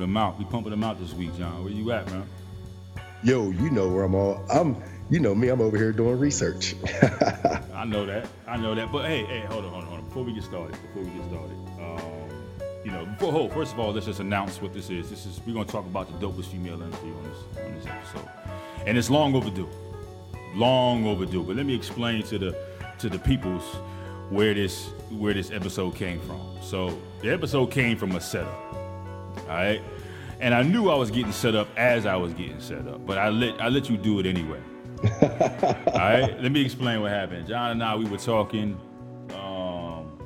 pumping them out. We pumping them out this week, John. Where you at, man? Yo, you know where I'm all. I'm, you know me. I'm over here doing research. I know that. I know that. But hey, hey, hold on, hold on, hold on. Before we get started, before we get started, um, you know, before, hold, first of all, let's just announce what this is. This is we're gonna talk about the dopest female MC on this on this episode, and it's long overdue, long overdue. But let me explain to the to the peoples where this where this episode came from. So the episode came from a setup. All right. And I knew I was getting set up as I was getting set up, but I let I let you do it anyway. All right. Let me explain what happened. John and I we were talking. Um,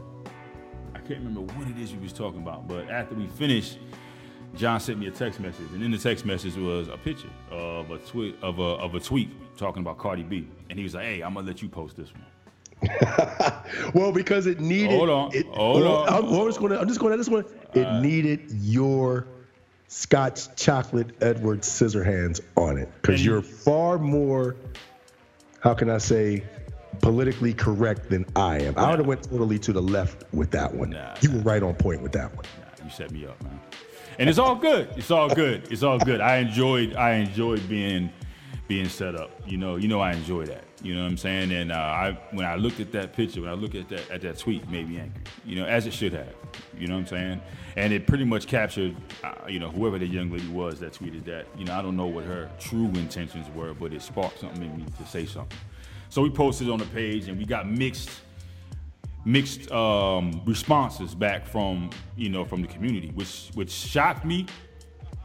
I can't remember what it is we was talking about, but after we finished, John sent me a text message, and in the text message was a picture of a tweet of a of a tweet talking about Cardi B, and he was like, "Hey, I'm gonna let you post this one." well, because it needed. Hold on. It, Hold on. I'm, I'm just gonna. I'm just going to this one. It uh, needed your Scotch chocolate Edward Scissorhands on it because you- you're far more. How can I say? Politically correct than I am. I would have went totally to the left with that one. Nah, you were right on point with that one. Nah, you set me up, man. And it's all good. It's all good. It's all good. I enjoyed. I enjoyed being being set up. You know. You know. I enjoy that. You know what I'm saying? And uh, I when I looked at that picture, when I looked at that at that tweet, made me angry. You know, as it should have. You know what I'm saying? And it pretty much captured, uh, you know, whoever the young lady was that tweeted that. You know, I don't know what her true intentions were, but it sparked something in me to say something. So we posted on the page, and we got mixed mixed um, responses back from you know from the community, which which shocked me,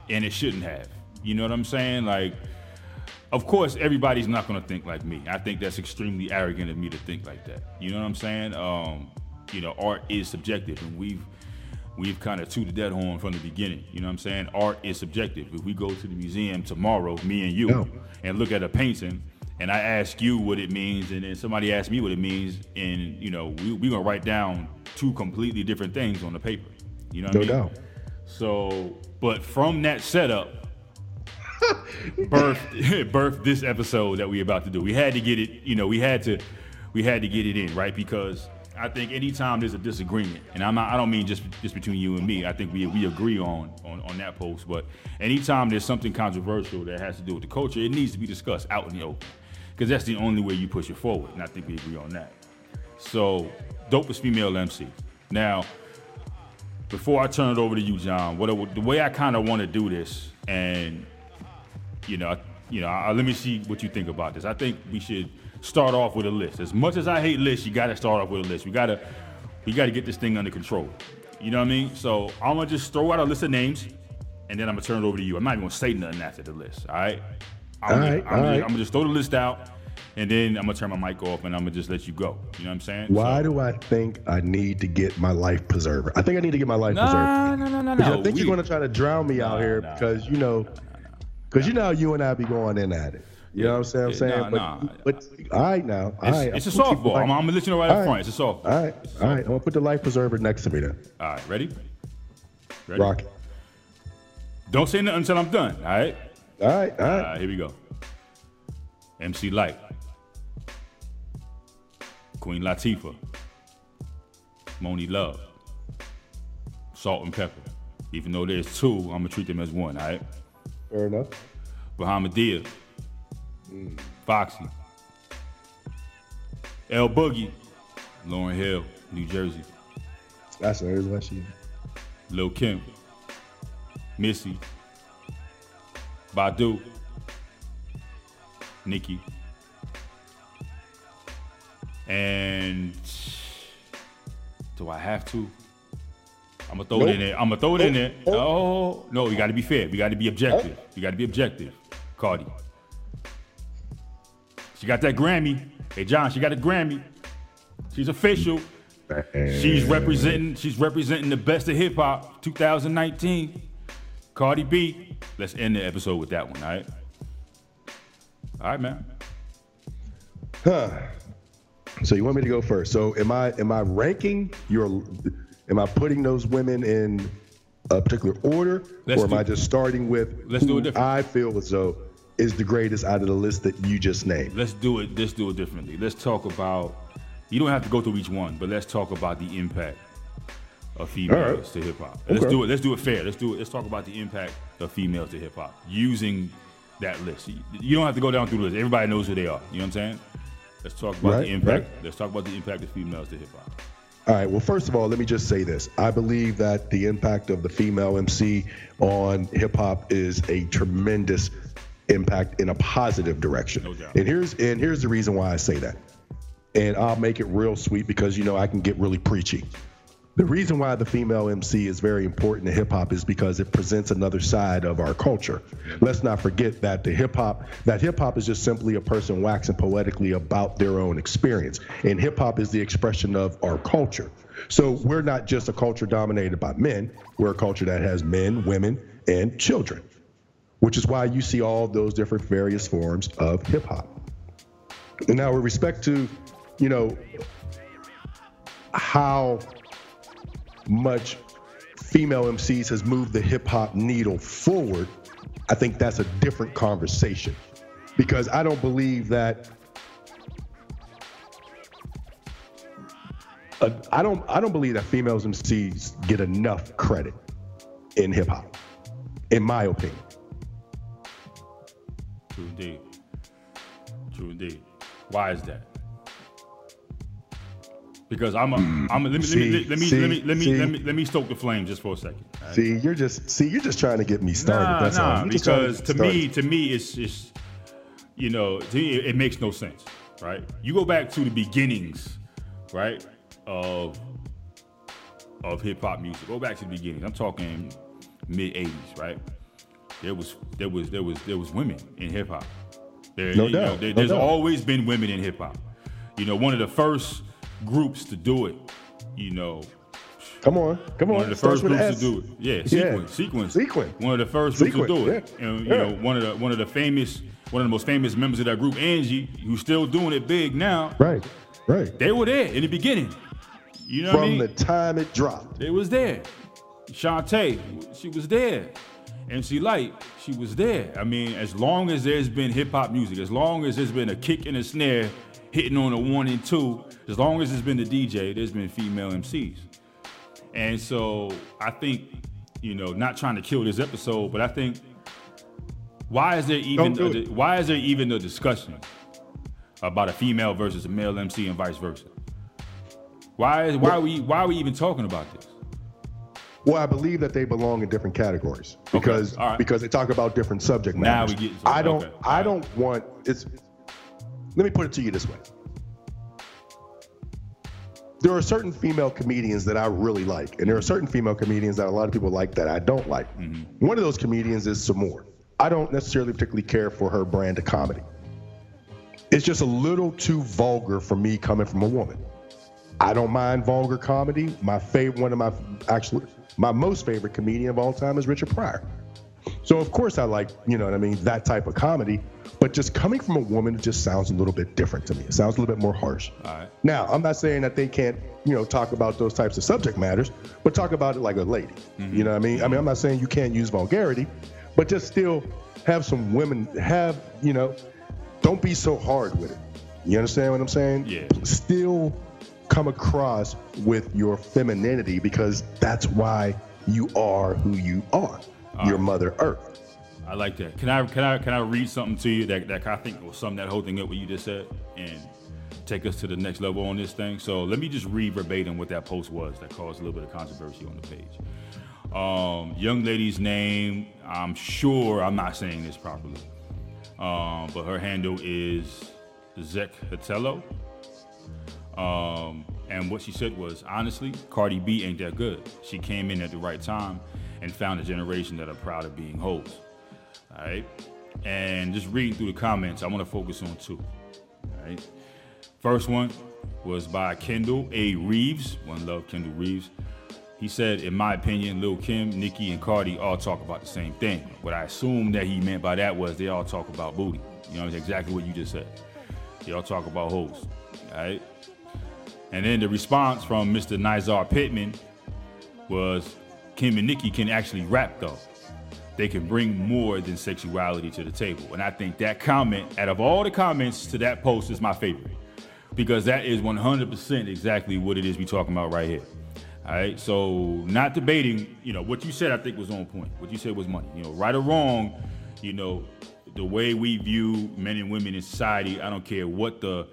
and it shouldn't have. You know what I'm saying? Like, of course, everybody's not gonna think like me. I think that's extremely arrogant of me to think like that. You know what I'm saying? Um, you know, art is subjective, and we've we've kind of tooted that horn from the beginning. You know what I'm saying? Art is subjective. If we go to the museum tomorrow, me and you, No. and look at a painting, and I ask you what it means, and then somebody asks me what it means, and you know, we we gonna write down two completely different things on the paper. You know what No I mean? doubt. So, but from that setup, birthed birthed this episode that we're about to do. We had to get it, you know, we had to we had to get it in, right? Because I think anytime there's a disagreement, and I'm not, I don't mean just just between you and me. I think we we agree on on on that post, but anytime there's something controversial that has to do with the culture, it needs to be discussed out in the open. Because that's the only way you push it forward, and I think we agree on that. So, dopest female MC. Now, before I turn it over to you, John, what I- the way I kind of want to do this, and you know, you know, I, let me see what you think about this. I think we should start off with a list. As much as I hate lists, you got to start off with a list. We gotta, we gotta get this thing under control. You know what I mean? So I'm gonna just throw out a list of names, and then I'm gonna turn it over to you. I'm not even gonna say nothing after the list. All right? I'm, All gonna, right, I'm, all gonna, right. I'm gonna just throw the list out, and then I'm gonna turn my mic off, and I'm gonna just let you go. You know what I'm saying? Why So- do I think I need to get my life preserver? I think I need to get my life Nah, preserver. no, no, no, Because no. I think We- you're going to try to drown me out here nah, because you know, because you know how you and I be going in at it. You know what I'm saying? I'm saying, nah, but, nah. but all right now, all It's, right. it's a I'm softball. I'm, I'm gonna let you know right All up right. front. It's a softball. All right, all right. I'm gonna put the life preserver next to me then. All right, ready? Ready? Rock. it. Don't say nothing until I'm done. All right. All right, all All right. right, here we go. MC Lyte, Queen Latifah, Monie Love, Salt-N-Pepa. Even though there's two, I'm gonna treat them as one. All right. Fair enough. Bahamadia, hmm. Foxy, L Boogie, Lauryn Hill, New Jersey, That's there's what she. Lil Kim, Missy, Badu, Nicki. and do I have to? I'm gonna throw it in there. I'm gonna throw it in there. Nope. Oh no, we got to be fair. We got to be objective. We got to be objective. Cardi, she got that Grammy. Hey John, she got a Grammy. She's official. She's representing. She's representing the best of hip hop, 2019. Cardi B. Let's end the episode with that one. All right. All right, man. So you want me to go first? So am I am I ranking your? Am I putting those women in a particular order, Let's or am do- I just starting with Let's do it different. I feel as though is the greatest out of the list that you just named? Let's do it. Let's do it differently. Let's talk about You don't have to go through each one, but let's talk about the impact of females right. to hip hop. Let's do it. Let's do it fair. Let's do it. Let's talk about the impact of females to hip hop using that list. You- You don't have to go down through the list. Everybody knows who they are. You know what I'm saying? Let's talk about Right, the impact. right. Let's talk about the impact of females to hip hop. All right. Well, first of all, let me just say this. I believe that the impact of the female MC on hip hop is a tremendous impact in a positive direction. No doubt. And here's and here's the reason why I say that. And I'll make it real sweet because you know I can get really preachy. The reason why the female MC is very important to hip hop is because it presents another side of our culture. Let's not forget that the hip hop that hip hop is just simply a person waxing poetically about their own experience. And hip hop is the expression of our culture. So we're not just a culture dominated by men, we're a culture that has men, women, and children. Which is why you see all those different various forms of hip hop. And now with respect to, you know, how much female MCs has moved the hip hop needle forward, I think that's a different conversation. Because I don't believe that uh, I don't I don't believe that females MCs get enough credit in hip hop, in my opinion. True indeed. True indeed. Why is that? Because I'm a, mm. I'm a, let me, See, let me, see, let me, let me, see. let me, let me stoke the flame just for a second. See, you're just see you're just trying to get me started. Nah, that's all. You're because get to me, to me, it's just, you know, to me, it, it makes no sense, right? You go back to the beginnings, right, of of hip hop music. Go back to the beginnings. I'm talking mid '80s, right? There was, there was, there was, there was women in hip hop. There, No you know, doubt, there- no there's doubt. always been women in hip hop. You know, one of the first groups to do it. You know, Come on, come on. one of the first groups S. to do it. Yeah, Yeah. sequence, sequence, Sequence. One of the first groups to do it. yeah. And you Yeah. know, one of the one of the famous, one of the most famous members of that group, Angie, who's still doing it big now. Right, right. They were there in the beginning. You know what I From mean? the time it dropped. They was there. Shante, she was there. MC Lyte, she was there. I mean, as long as there's been hip hop music, as long as there's been a kick and a snare hitting on a one and two, as long as it's been the DJ, there's been female MCs. And so I think, you know, not trying to kill this episode, but I think why is there even a, why is there even a discussion about a female versus a male MC and vice versa? Why is why are we why are we even talking about this? Well, I believe that they belong in different categories because all right. because they talk about different subject Now we get. I don't Okay, I don't want it's. Let me put it to you this way. There are certain female comedians that I really like, and there are certain female comedians that a lot of people like that I don't like. Mm-hmm. One of those comedians is Sommore. I don't necessarily particularly care for her brand of comedy. It's just a little too vulgar for me coming from a woman. I don't mind vulgar comedy. My favorite, one of my actually, my most favorite comedian of all time is Richard Pryor. So of course I like, you know what I mean, that type of comedy. But just coming from a woman, it just sounds a little bit different to me. It sounds a little bit more harsh. All right. Now, I'm not saying that they can't, you know, talk about those types of subject matters, but talk about it like a lady. Mm-hmm. You know what I mean? I mean, I'm not saying you can't use vulgarity, but just still have some women have, you know, don't be so hard with it. You understand what I'm saying? Yeah. Still come across with your femininity because that's why you are who you are. Your Mother Earth. I like that. Can I can I can I read something to you that, that I think will sum that whole thing up what you just said and take us to the next level on this thing? So let me just read verbatim what that post was that caused a little bit of controversy on the page. Um, young lady's name, I'm sure I'm not saying this properly, um, but her handle is Zek Hatello. Um, and what she said was, honestly, Cardi B ain't that good. She came in at the right time and found a generation that are proud of being hoes. All right. And just reading through the comments, I want to focus on two. All right. First one was by Kendall A. Reeves. One love, Kendall Reeves. He said, in my opinion, Lil Kim, Nicki, and Cardi all talk about the same thing. What I assumed that he meant by that was they all talk about booty. You know, it's exactly what you just said. They all talk about hoes. All right. And then the response from Mr. Nizar Pittman was Kim and Nicki can actually rap though. They can bring more than sexuality to the table. And I think that comment, out of all the comments to that post, is my favorite. because that is 100% exactly what it is we talking about right here. All right, so not debating, you know, what you said I think was on point. What you said was money. You know, right or wrong, you know, the way we view men and women in society, I don't care what the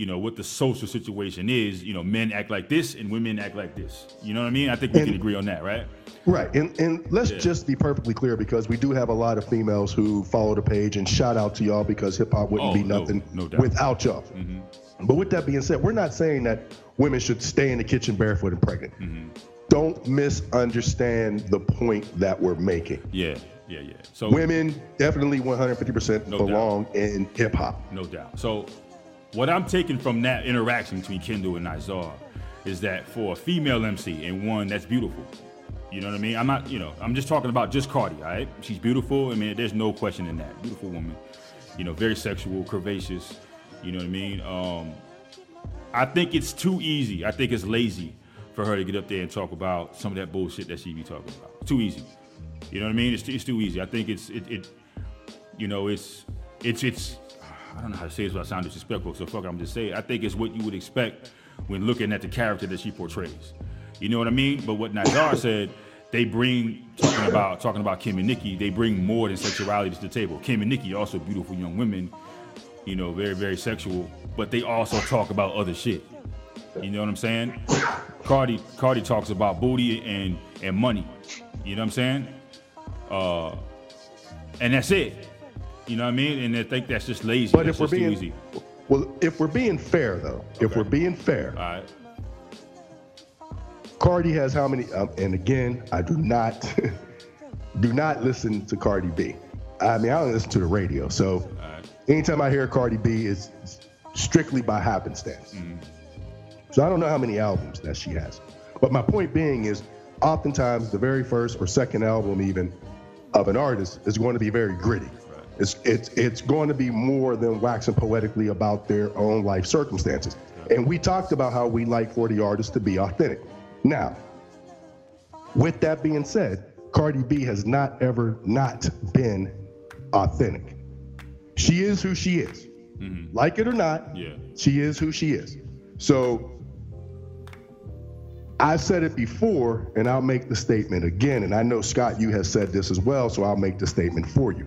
you know what the social situation is you know men act like this and women act like this you know what i mean i think we and, can agree on that right right and and let's yeah. just be perfectly clear because we do have a lot of females who follow the page and shout out to y'all because hip-hop wouldn't oh, be nothing no, no without y'all mm-hmm. but with that being said we're not saying that women should stay in the kitchen barefoot and pregnant mm-hmm. don't misunderstand the point that we're making yeah yeah, yeah. So women definitely 150% no belong doubt. in hip hop. No doubt. So what I'm taking from that interaction between Kendall and Nizar is that for a female MC and one that's beautiful, you know what I mean? I'm not, you know, I'm just talking about just Cardi, all right? She's beautiful. I mean, there's no question in that. Beautiful woman, you know, very sexual, curvaceous, you know what I mean? Um, I think it's too easy. I think it's lazy for her to get up there and talk about some of that bullshit that she be talking about. Too easy. You know what I mean? It's, it's too easy. I think it's, it, it you know, it's, it's, it's, I don't know how to say this without sounding disrespectful, so fuck it, I'm just saying. I think it's what you would expect when looking at the character that she portrays. You know what I mean? But what Nizar said, they bring talking about talking about Kim and Nicki, they bring more than sexuality to the table. Kim and Nicki also beautiful young women, you know, very very sexual, but they also talk about other shit. You know what I'm saying? Cardi Cardi talks about booty and and money. You know what I'm saying? Uh, and that's it. You know what I mean? And I think that's just lazy. But that's if we're being easy. well, if we're being fair though, okay. if we're being fair, all right. Cardi has how many? Um, and again, I do not do not listen to Cardi B. I mean, I don't listen to the radio, so right. anytime I hear Cardi B, it's strictly by happenstance. Mm-hmm. So I don't know how many albums that she has. But my point being is, oftentimes the very first or second album, even of an artist, is going to be very gritty. It's, it's, it's going to be more than waxing poetically about their own life circumstances. And we talked about how we like for the artist to be authentic. Now, with that being said, Cardi B has not ever not been authentic. She is who she is. Mm-hmm. Like it or not, yeah. she is who she is. So I've said it before, and I'll make the statement again. And I know, Scott, you have said this as well, so I'll make the statement for you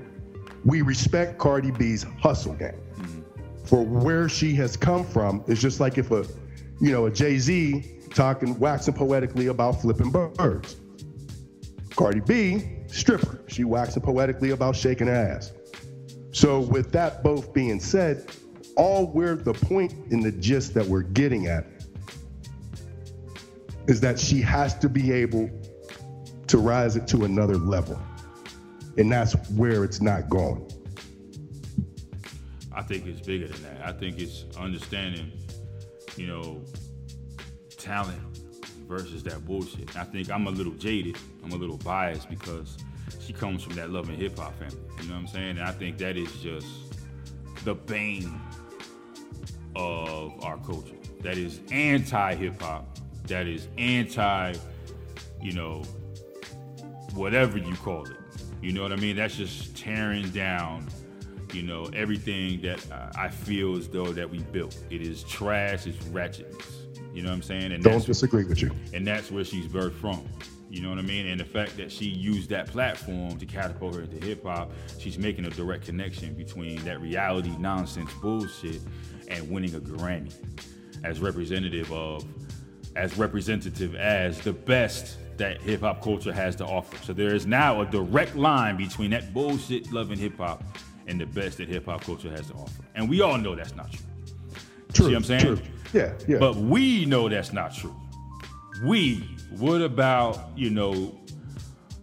we respect Cardi B's hustle game. For where she has come from, it's just like if a, you know, a Jay Z talking, waxing poetically about flipping birds. Cardi B, stripper, she waxing poetically about shaking her ass. So with that both being said, all we're the point in the gist that we're getting at is that she has to be able to rise it to another level and that's where it's not going. I think it's bigger than that. I think it's understanding, you know, talent versus that bullshit. I think I'm a little jaded. I'm a little biased because she comes from that loving hip hop family. You know what I'm saying? And I think that is just the bane of our culture. That is anti hip hop. That is anti, you know, whatever you call it. You know what I mean? That's just tearing down, you know, everything that uh, I feel as though that we built. It is trash. It's ratchetness. You know what I'm saying? And don't disagree with you. And that's where she's birthed from. You know what I mean? And the fact that she used that platform to catapult her into hip hop, she's making a direct connection between that reality nonsense bullshit and winning a Grammy as representative of, as representative as the best that hip hop culture has to offer. So there is now a direct line between that bullshit loving hip hop and the best that hip hop culture has to offer. And we all know that's not true. True. See what I'm saying? True. Yeah, yeah. But we know that's not true. We, what about, you know,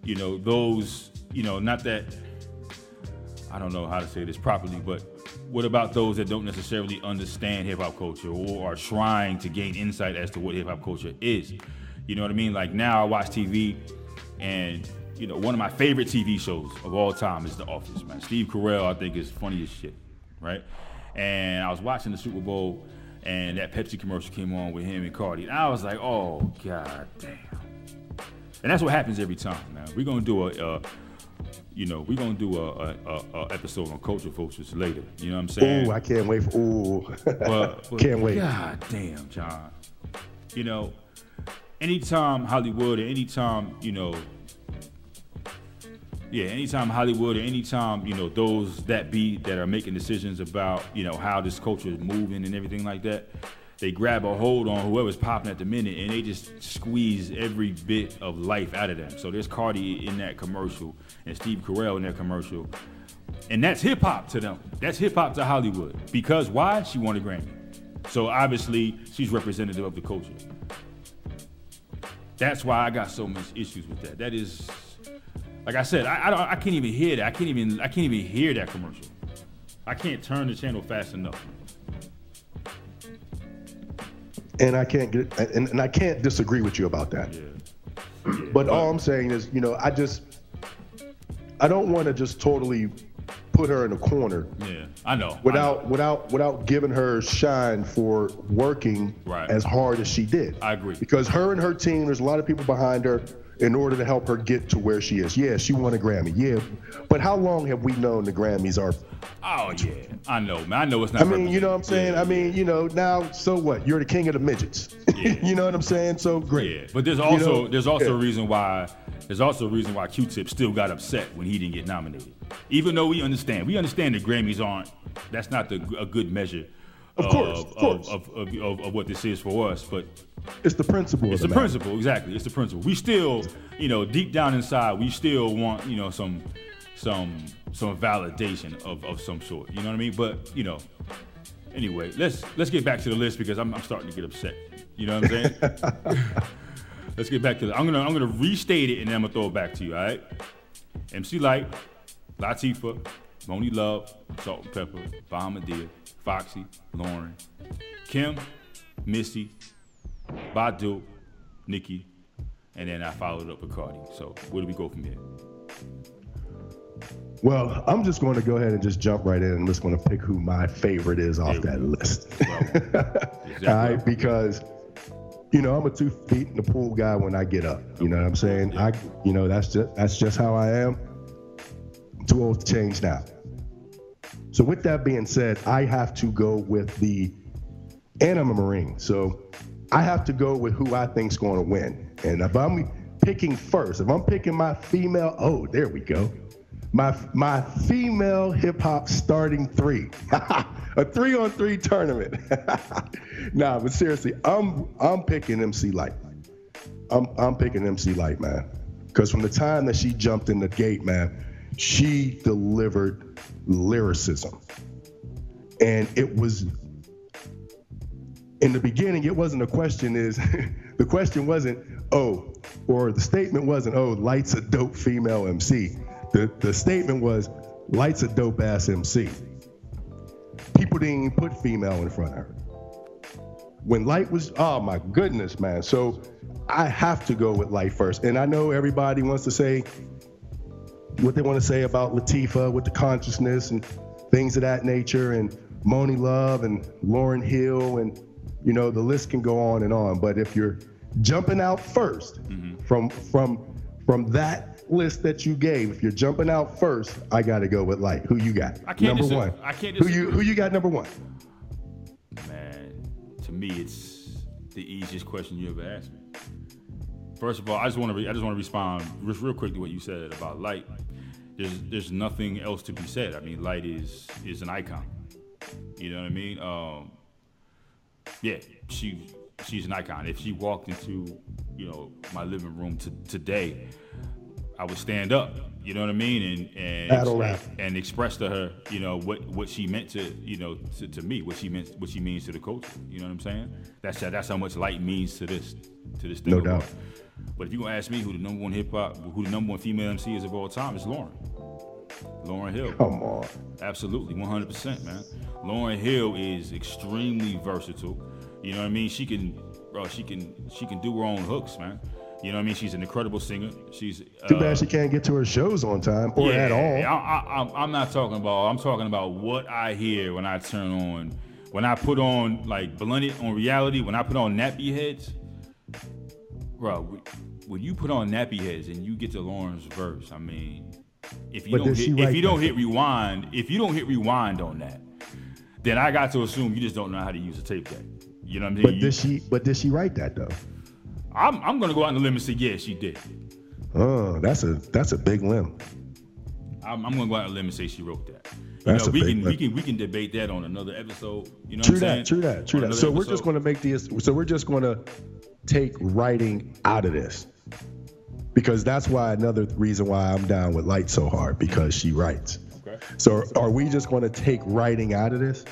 you know, those, you know, not that I don't know how to say this properly, but what about those that don't necessarily understand hip hop culture or are trying to gain insight as to what hip hop culture is? You know what I mean? Like now I watch TV and you know, one of my favorite TV shows of all time is The Office, man. Steve Carell, I think, is funny as shit, right? And I was watching the Super Bowl, and that Pepsi commercial came on with him and Cardi, and I was like, oh god damn. And that's what happens every time, man. We're gonna do a, a you know, we're gonna do a, a, a, episode on culture vultures later. You know what I'm saying? Ooh, I can't wait for ooh. But, but Can't wait. God damn, John. You know, anytime Hollywood or anytime, you know, yeah, anytime Hollywood or anytime, you know, those that be that are making decisions about, you know, how this culture is moving and everything like that, they grab a hold on whoever's popping at the minute and they just squeeze every bit of life out of them. So there's Cardi in that commercial and Steve Carell in that commercial. And that's hip hop to them. That's hip hop to Hollywood. Because why? She won a Grammy. So obviously she's representative of the culture. That's why I got so much issues with that. That is, like I said, I I, I can't even hear that. I can't even I can't even hear that commercial. I can't turn the channel fast enough. and I can't get and, and I can't disagree with you about that. Yeah. But all I'm saying is, you know, I just I don't want to just totally put her in a corner Yeah, I know. I without know. without without giving her shine for working Right. as hard as she did. I agree. Because her and her team, there's a lot of people behind her in order to help her get to where she is. Yeah, she won a Grammy. Yeah, but how long have we known the Grammys are? Oh yeah, I know, man. I know it's not. I mean, you know what I'm saying? Yeah, I mean, you know, now so what? You're the king of the midgets. Yeah. you know what I'm saying? So great. Yeah, but there's also know, there's also yeah. a reason why there's also a reason why Q-Tip still got upset when he didn't get nominated. Even though we understand, we understand the Grammys aren't. That's not the, a good measure. Of course, of course. Of, of, of, of what this is for us, but It's the principle. it's of the the principle, exactly. It's the principle. We still, you know, deep down inside, we still want, you know, some, some, some validation of, of some sort. You know what I mean? But you know, anyway, let's let's get back to the list because I'm, I'm starting to get upset. You know what I'm saying? let's get back to the. I'm gonna I'm gonna restate it and then I'm gonna throw it back to you. All right? MC Lyte, Latifah, Monie Love, Salt-N-Pepa, Bahamadia, Foxy, Lauryn, Kim, Missy, Badu, Nicki, and then I followed up with Cardi. So where do we go from here? Well, I'm just going to go ahead and just jump right in. I'm just going to pick who my favorite is off that list. Exactly. All right, because you know I'm a two feet in the pool guy when I get up. You know what I'm saying? I, you know, that's just that's just how I am. I'm too old to change now. So with that being said, I have to go with the, and I'm a Marine, so I have to go with who I think's going to win. And if I'm picking first, if I'm picking my female, oh, there we go. My my female hip hop starting three, a three on three tournament. nah, but seriously, I'm I'm picking MC Lyte. I'm I'm picking MC Lyte, man. Because from the time that she jumped in the gate, man, she delivered lyricism, and it was in the beginning. It wasn't a question. Is the question wasn't oh, or the statement wasn't oh, Lyte's a dope female MC. The the statement was Lyte's a dope ass MC. People didn't even put female in front of her when Lyte was, oh my goodness, man. So I have to go with Lyte first. And I know everybody wants to say what they want to say about Latifah with the consciousness and things of that nature, and Monie Love and Lauryn Hill, and you know the list can go on and on. But if you're jumping out 1st mm-hmm. from from from that list that you gave, if you're jumping out first, I got to go with Lyte. Who you got? I can't number dis- one. I can't Who you who you got number one? Man, to me, it's the easiest question you ever asked me. First of all, I just want to re- I just want to respond just real quick to what you said about Lyte. There's there's nothing else to be said. I mean, Lyte is is an icon. You know what I mean? Um, yeah, she she's an icon. If she walked into you know my living room to, today, I would stand up. You know what I mean? And and Battle rap. and express to her, you know, what what she meant to, you know, to, to me, what she meant, what she means to the culture. You know what I'm saying? That's that's how much Lyte means to this to this thing. No doubt. life. But if you gonna ask me who the number one hip hop, who the number one female MC is of all time, it's Lauryn. Lauryn Hill. Come on. Absolutely, 100%, man. Lauryn Hill is extremely versatile. You know what I mean? She can, bro. She can, she can do her own hooks, man. You know what I mean? She's an incredible singer. She's Too uh, bad she can't get to her shows on time or at all. I, I, I'm- I'm not talking about. I'm talking about what I hear when I turn on, when I put on like Blunted on Reality. When I put on nappy heads, bro. When you put on nappy heads and you get to Lauryn's verse, I mean, If you But don't hit, if you don't hit rewind, if you don't hit rewind on that, then I got to assume you just don't know how to use a tape deck. You know what I mean? But did she? But did she write that though? I'm I'm gonna go out on the limb and say yeah, she did. Oh, that's a that's a big limb. I'm, I'm gonna go out on a limb and say she wrote that. You That's know, we can we can we can debate that on another episode. You know True what I'm saying? that. True that. True On that. So we're just going to make this. So we're just going to take writing out of this because that's why another reason why I'm down with Lyte so hard because she writes. Okay. So are we just going to take writing out of this?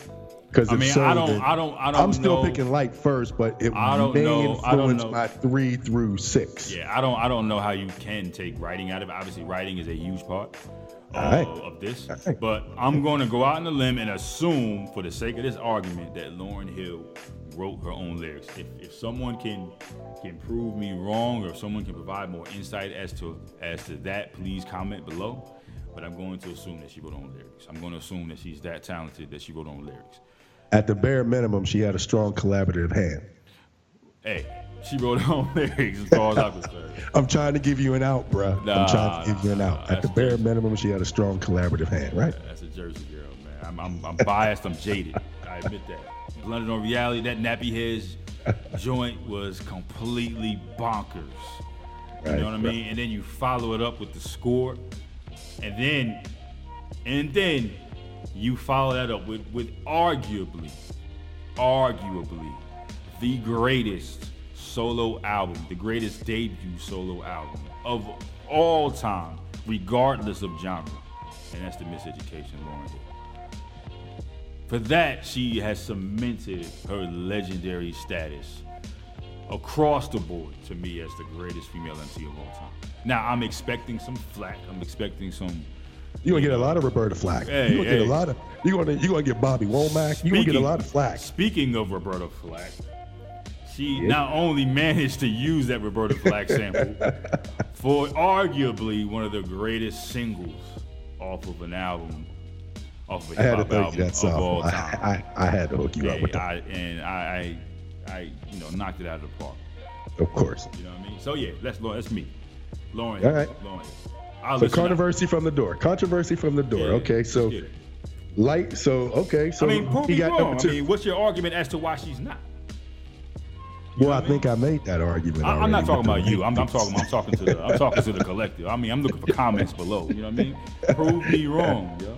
Because I mean, I don't- I don't- I don't I'm still know. picking Lyte first, but it I don't may know- I don't influence know. my three through six. Yeah, I don't I don't know how you can take writing out of it. Obviously, writing is a huge part uh, of, Alright. of this. Alright. But I'm going to go out on a limb and assume, for the sake of this argument, that Lauryn Hill wrote her own lyrics. If, if someone can can prove me wrong, or if someone can provide more insight as to as to that, please comment below. But I'm going to assume that she wrote her own lyrics. I'm going to assume that she's that talented that she wrote her own lyrics. At the bare minimum, she had a strong collaborative hand. Hey, she wrote her own lyrics as far as I'm concerned. I'm trying to give you an out, bruh. Nah, I'm trying to give you an out. nah, At the bare minimum, she had a strong collaborative hand, right? That's a Jersey girl, man. I'm, I'm, I'm biased. I'm jaded. I admit that. Blunted on Reality, that nappy heads joint was completely bonkers. You Right, know what I mean? And then you follow it up with the score, and then, and then you follow that up with with arguably, arguably, the greatest solo album, the greatest debut solo album of all time, regardless of genre, and that's the Miseducation Lauryn. For that, she has cemented her legendary status across the board to me as the greatest female MC of all time. Now, I'm expecting some flack. I'm expecting some. You're gonna get a lot of Roberta Flack. Hey, you're gonna get a lot of you're gonna you're gonna get Bobby Womack. You're gonna get a lot of flack. Speaking of Roberta Flack, she not only managed to use that Roberta Flack sample for arguably one of the greatest singles off of an album, off of a I had hip to hop you album that of all song. I. I, I had to hook you up with that. I, and I, I, I, you know, knocked it out of the park. Of course. You know what I mean? So yeah, that's. That's me, Lauryn. All right. Lauryn. I'll So listen up. controversy from the door. Controversy from the door. Yeah, okay, so let's get it. light. So okay, so I mean, prove he me got wrong. I mean, what's your argument as to why she's not? You well, know I what think I made that argument. I, I'm not talking about you. I'm, I'm talking. I'm talking to the. I'm talking to the collective. I mean, I'm looking for comments below. You know what I mean? Prove me wrong, yo.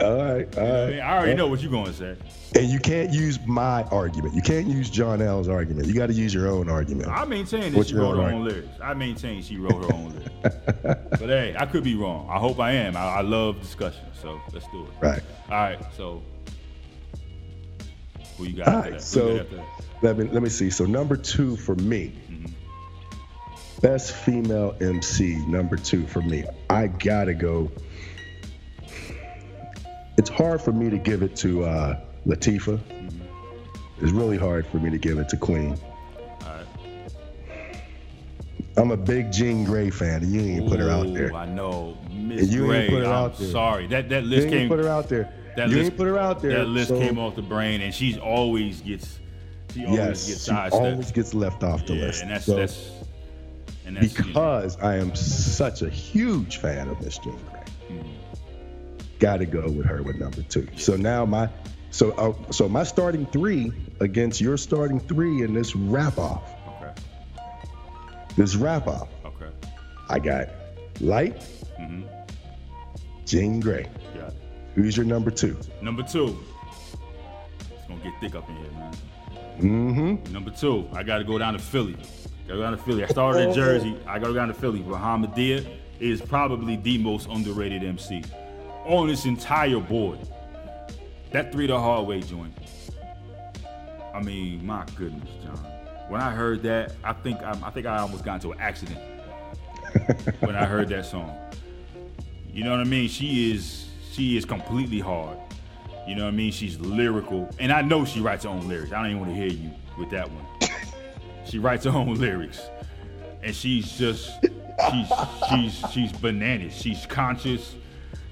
All right, all I, mean, I already know what you're gonna say. And you can't use my argument. You can't use John L's argument. You got to use your own argument. I maintain that What's she wrote her own lyrics. I maintain she wrote her own lyrics. But hey, I could be wrong. I hope I am. I, I love discussion, so let's do it. Right. All right. So, who you got All right. So got after that? let me let me see. So number two for me, mm-hmm. best female MC. Number two for me. I gotta go. It's hard for me to give it to uh, Latifah. It's really hard for me to give it to Queen. Right. I'm a big Jean Grae fan, and you ain't put her out there. I know, Miss You ain't Gray. put her I'm out there. sorry. That that You list ain't came. put her out there. That you list, ain't put her out there. That list so- came off the brain, and she's always gets. She always Yes, gets she always gets left off the yeah, list. and that's So- that's. And that's you know, because I am such a huge fan of Miss Jean Grae. Got to go with her with number two. So now my so uh, so my starting three against your starting three in this rap off. okay. This rap off, Okay. I got Lyte, Mm-hmm. Jean Grae. Got it. Who's your number two? Number two. It's gonna get thick up in here, man. Mm-hmm. Number two, I got to go down to Philly. Gotta go down to Philly. I started in Jersey. I gotta go down to Philly. Bahamadia is probably the most underrated MC on this entire board. That three the hard way joint. I mean, my goodness, John. When I heard that, I think I, I think I almost got into an accident when I heard that song. You know what I mean? She is she is completely hard. You know what I mean? She's lyrical, and I know she writes her own lyrics. I don't even want to hear you with that one. She writes her own lyrics, and she's just she's she's she's bananas. She's conscious.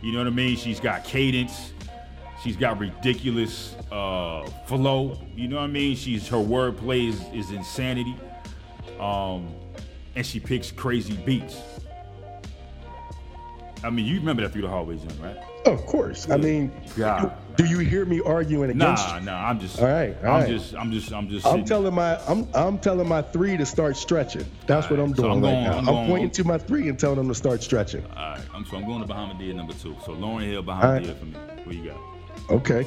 You know what I mean? She's got cadence. She's got ridiculous uh, flow. You know what I mean? She's her wordplay is, is insanity, um, and she picks crazy beats. I mean, you remember that through the hallways, young, right? Oh, of course. I mean, God. do you hear me arguing against Nah, you? nah. I'm just. All right, all I'm right. just. I'm just. I'm just. I'm telling my I'm I'm telling my three to start stretching. That's what I'm So doing I'm right going- now. I'm I'm, pointing to my three and telling them to start stretching. All right. I'm, so I'm going to Bahamadia number two. So Lauryn Hill, Bahamadia right. for me. What you got? Okay.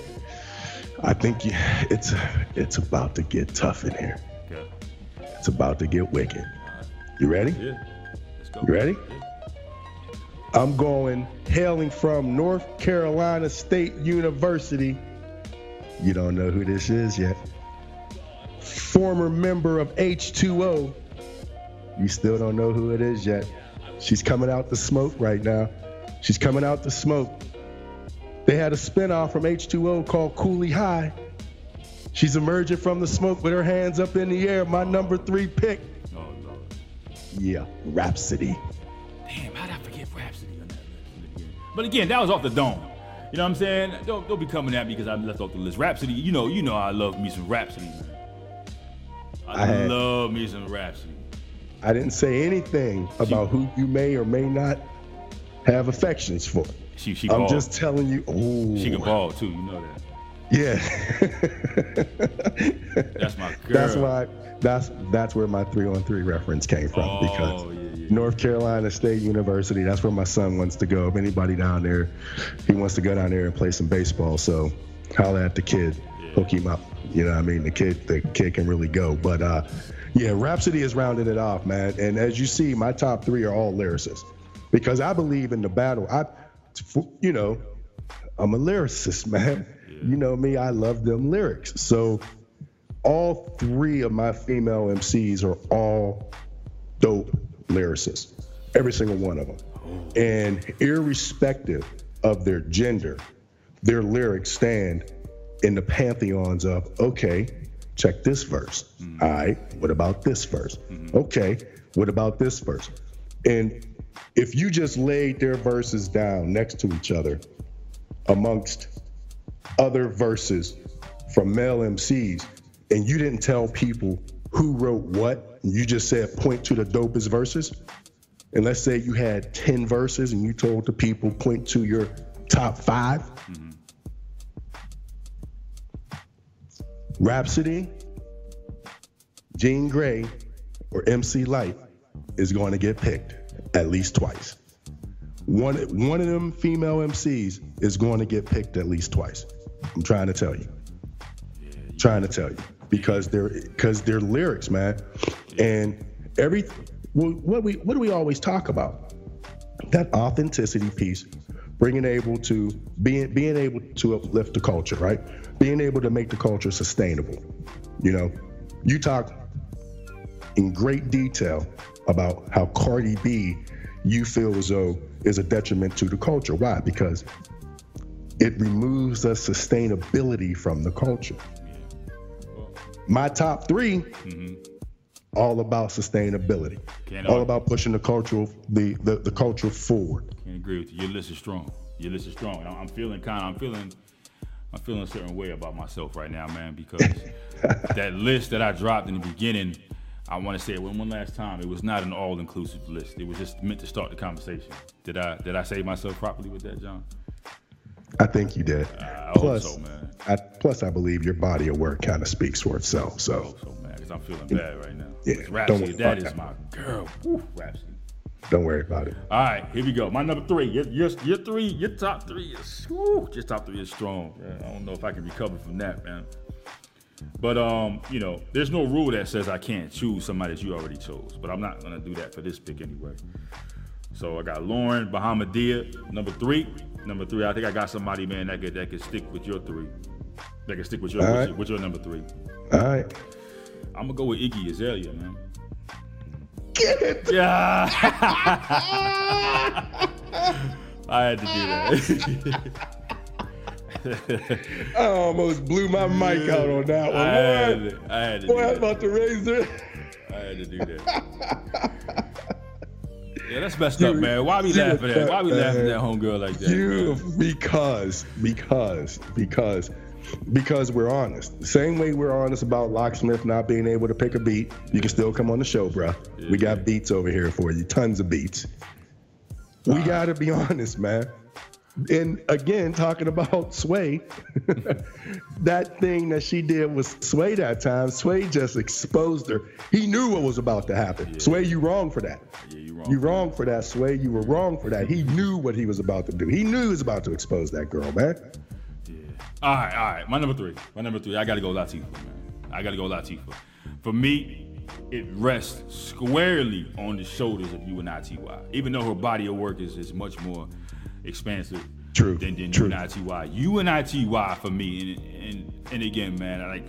I think you, it's it's about to get tough in here. Okay. It's about to get wicked. You ready? Yeah. Let's go. You ready? Yeah. I'm going hailing from North Carolina State University. You don't know who this is yet. Former member of H2O. You still don't know who it is yet. She's coming out the smoke right now. She's coming out the smoke. They had a spinoff from H2O called Kooley High. She's emerging from the smoke with her hands up in the air. My number three pick. Oh Lord. Yeah, Rapsody. Rapsody on that list? But again, that was off the dome. You know what I'm saying? Don't, don't be coming at me because I left off the list. Rapsody, you know, you know I love me some Rapsody, man. I, I had- love me some Rapsody. I didn't say anything about who you may or may not have affections for. She she I'm just telling you. Oh, she can ball too, you know that. Yeah. That's my girl. That's why. That's that's where my three on three reference came from Oh, because yeah. North Carolina State University. That's where my son wants to go. If anybody down there, he wants to go down there and play some baseball. So holla at the kid, hook him up. You know what I mean? The kid, the kid can really go. But uh, yeah, Rapsody is rounding it off, man. And as you see, my top three are all lyricists because I believe in the battle. I, you know, I'm a lyricist, man. You know me, I love them lyrics. So all three of my female MCs are all dope lyricists, every single one of them. And irrespective of their gender, their lyrics stand in the pantheons of, okay, check this verse. Mm-hmm. All right, what about this verse? Mm-hmm. Okay, what about this verse? And if you just laid their verses down next to each other amongst other verses from male MCs, and you didn't tell people who wrote what, you just said point to the dopest verses, and let's say you had 10 verses and you told the people point to your top 5 Rapsody, Jean Grae, or MC Lyte is going to get picked at least twice. One, one of them female MCs is going to get picked at least twice. I'm trying to tell you. Trying to tell you because they're because they're lyrics, man, and every well, what we what do we always talk about? That authenticity piece, bringing able to being being able to uplift the culture, right? Being able to make the culture sustainable. You know, you talk in great detail about how Cardi B you feel as though is a detriment to the culture. Why? Because it removes the sustainability from the culture. My top 3 mm-hmm. all about sustainability, Can't all argue. about pushing the cultural the, the the culture forward. Can't agree with you. Your list is strong. Your list is strong. I'm feeling kind of, I'm feeling, I'm feeling a certain way about myself right now, man, because that list that I dropped in the beginning, I want to say it one, one last time. It was not an all-inclusive list. It was just meant to start the conversation. Did I did I say myself properly with that, John? I think you did. I hope plus, so, man. I, plus, I believe your body of work kind of speaks for itself. So So man, because I'm feeling bad right now. Yeah, don't Rapsody, worry about is that. my girl. Woo, Rapsody. don't worry about it. All right, here we go. My number three. Your, your, your three, your top three is whew, your top three is strong. Yeah, I don't know if I can recover from that, man. But um, you know, there's no rule that says I can't choose somebody that you already chose. But I'm not gonna do that for this pick anyway. So I got Lauryn Bahamadia, number three. Number three, I think I got somebody, man, that could that could stick with your three. That can stick with your, with, right. your with your number three. All right. I'm gonna go with Iggy Azalea, man. Get it. Yeah. I had to do that. I almost blew my mic out on that I had, one. Boy, to- I had to boy, I was about to raise it. I had to do that. Yeah, that's messed up, man. Why we laughing at? Why we laughing at homegirl like that? You man? because because because because we're honest. Same way we're honest about Locksmith not being able to pick a beat, you can still come on the show, bruh. We got beats over here for you, tons of beats. We got to be honest, man. And again, talking about Sway, that thing that she did with Sway that time, Sway just exposed her. He knew what was about to happen. Yeah. Sway, you wrong for that. Yeah, you wrong. You wrong for that, Sway. You were wrong for that. He knew what he was about to do. He knew he was about to expose that girl, man. Yeah. All right, all right. My number three. My number three. I got to go Latifah, man. I got to go Latifah. For me, it rests squarely on the shoulders of UNITY. Even though her body of work is, is much more expansive True. than, than True. UNITY. UNITY for me, and, and, and again, man, I like,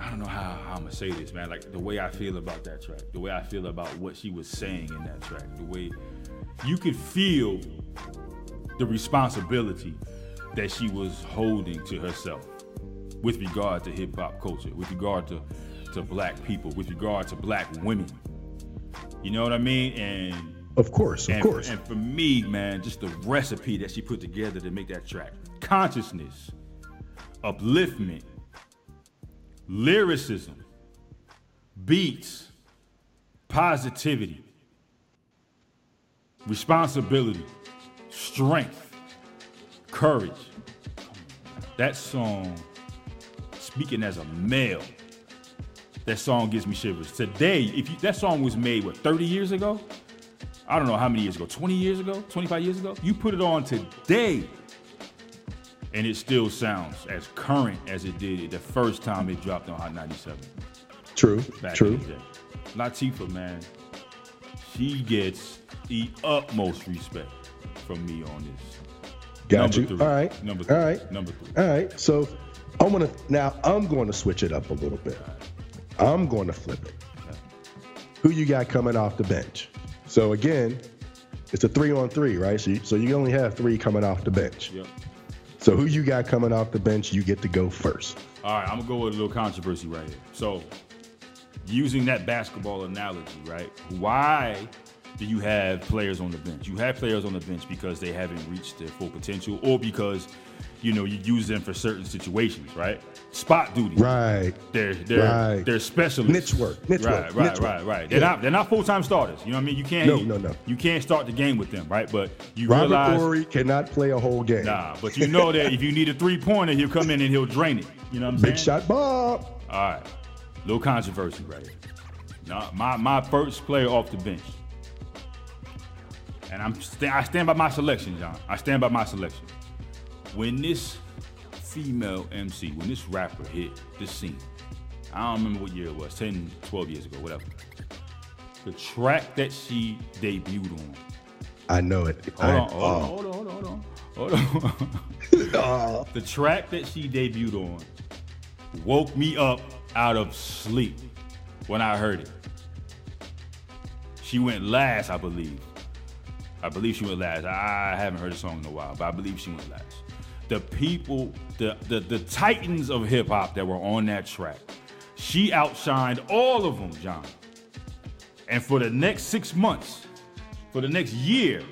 I don't know how, how I'm gonna say this, man. Like the way I feel about that track, the way I feel about what she was saying in that track, the way you could feel the responsibility that she was holding to herself with regard to hip hop culture, with regard to, to black people, with regard to black women. You know what I mean? And of course, of and, course. And for me, man, just the recipe that she put together to make that track consciousness, upliftment, lyricism, beats, positivity, responsibility, strength, courage. That song, speaking as a male, that song gives me shivers. Today, if you, that song was made, what, 30 years ago? I don't know how many years ago, 20 years ago, 25 years ago. You put it on today, and it still sounds as current as it did the first time it dropped on Hot 97. True, true. Latifah, man, she gets the utmost respect from me on this. Got Number you. Three. All right. Number three. All right. Number three. All right. So I'm gonna now I'm going to switch it up a little bit. I'm going to flip it. Who you got coming off the bench? So again, it's a three on three, right? So you, so you only have three coming off the bench. Yep. So who you got coming off the bench, you get to go first. All right, I'm gonna go with a little controversy right here. So using that basketball analogy, right? Why do you have players on the bench? You have players on the bench because they haven't reached their full potential or because you know, you use them for certain situations, right? Spot duty. Right. They're they're right. they're specialists. Niche work. Niche right, work. Right, niche right, work. right. They're yeah. not they're not full time starters. You know what I mean? You can't no, you, no, no. You can't start the game with them, right? But you Robert realize Horry cannot play a whole game. Nah, but you know that if you need a three pointer, he'll come in and he'll drain it. You know what I'm Big saying? shot Bob. All right. Little controversy right here. Now, my my first player off the bench. And I'm st- I stand by my selection, John. I stand by my selection. When this female MC, when this rapper hit the scene, I don't remember what year it was, 10, 12 years ago, whatever. The track that she debuted on. I know it. Hold on, hold, on, hold on, hold on, hold on, hold on. Oh. the track that she debuted on woke me up out of sleep when I heard it. She went last, I believe. I believe she went last. I haven't heard the song in a while, but I believe she went last the people, the, the, the titans of hip hop that were on that track. She outshined all of them, John. And for the next six months, for the next year,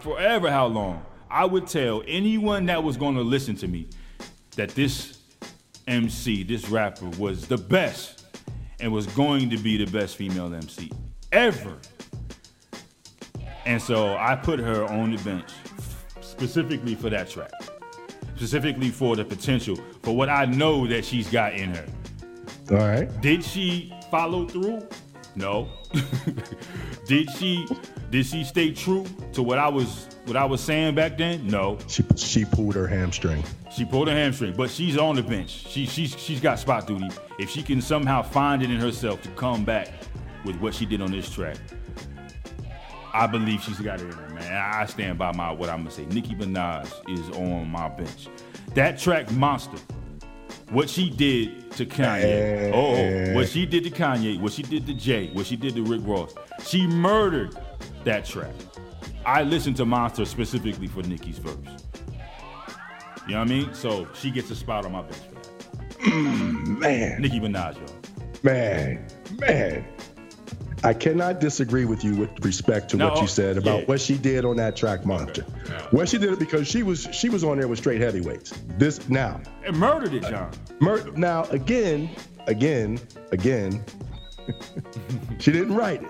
forever how long, I would tell anyone that was going to listen to me that this MC, this rapper, was the best and was going to be the best female MC ever. And so I put her on the bench specifically for that track specifically for the potential, for what I know that she's got in her. All right. Did she follow through? No. did she did she stay true to what I was what I was saying back then? No. She she pulled her hamstring. She pulled her hamstring, but she's on the bench. She she's she's got spot duty. If she can somehow find it in herself to come back with what she did on this track, I believe she's got it in her, man. I stand by my what I'm gonna say. Nicki Minaj is on my bench. That track, Monster. What she did to Kanye. Oh, what she did to Kanye, what she did to Jay, what she did to Rick Ross. She murdered that track. I listened to Monster specifically for Nicki's verse. You know what I mean? So she gets a spot on my bench for that. Mm, man. Nicki Minaj, y'all. Man, man. I cannot disagree with you with respect to no, what you said about yeah. what she did on that track, Monster. Okay. Yeah. What she did it because she was she was on there with straight heavyweights. This now and murdered it, John. Uh, mur- now again, again, again. she didn't write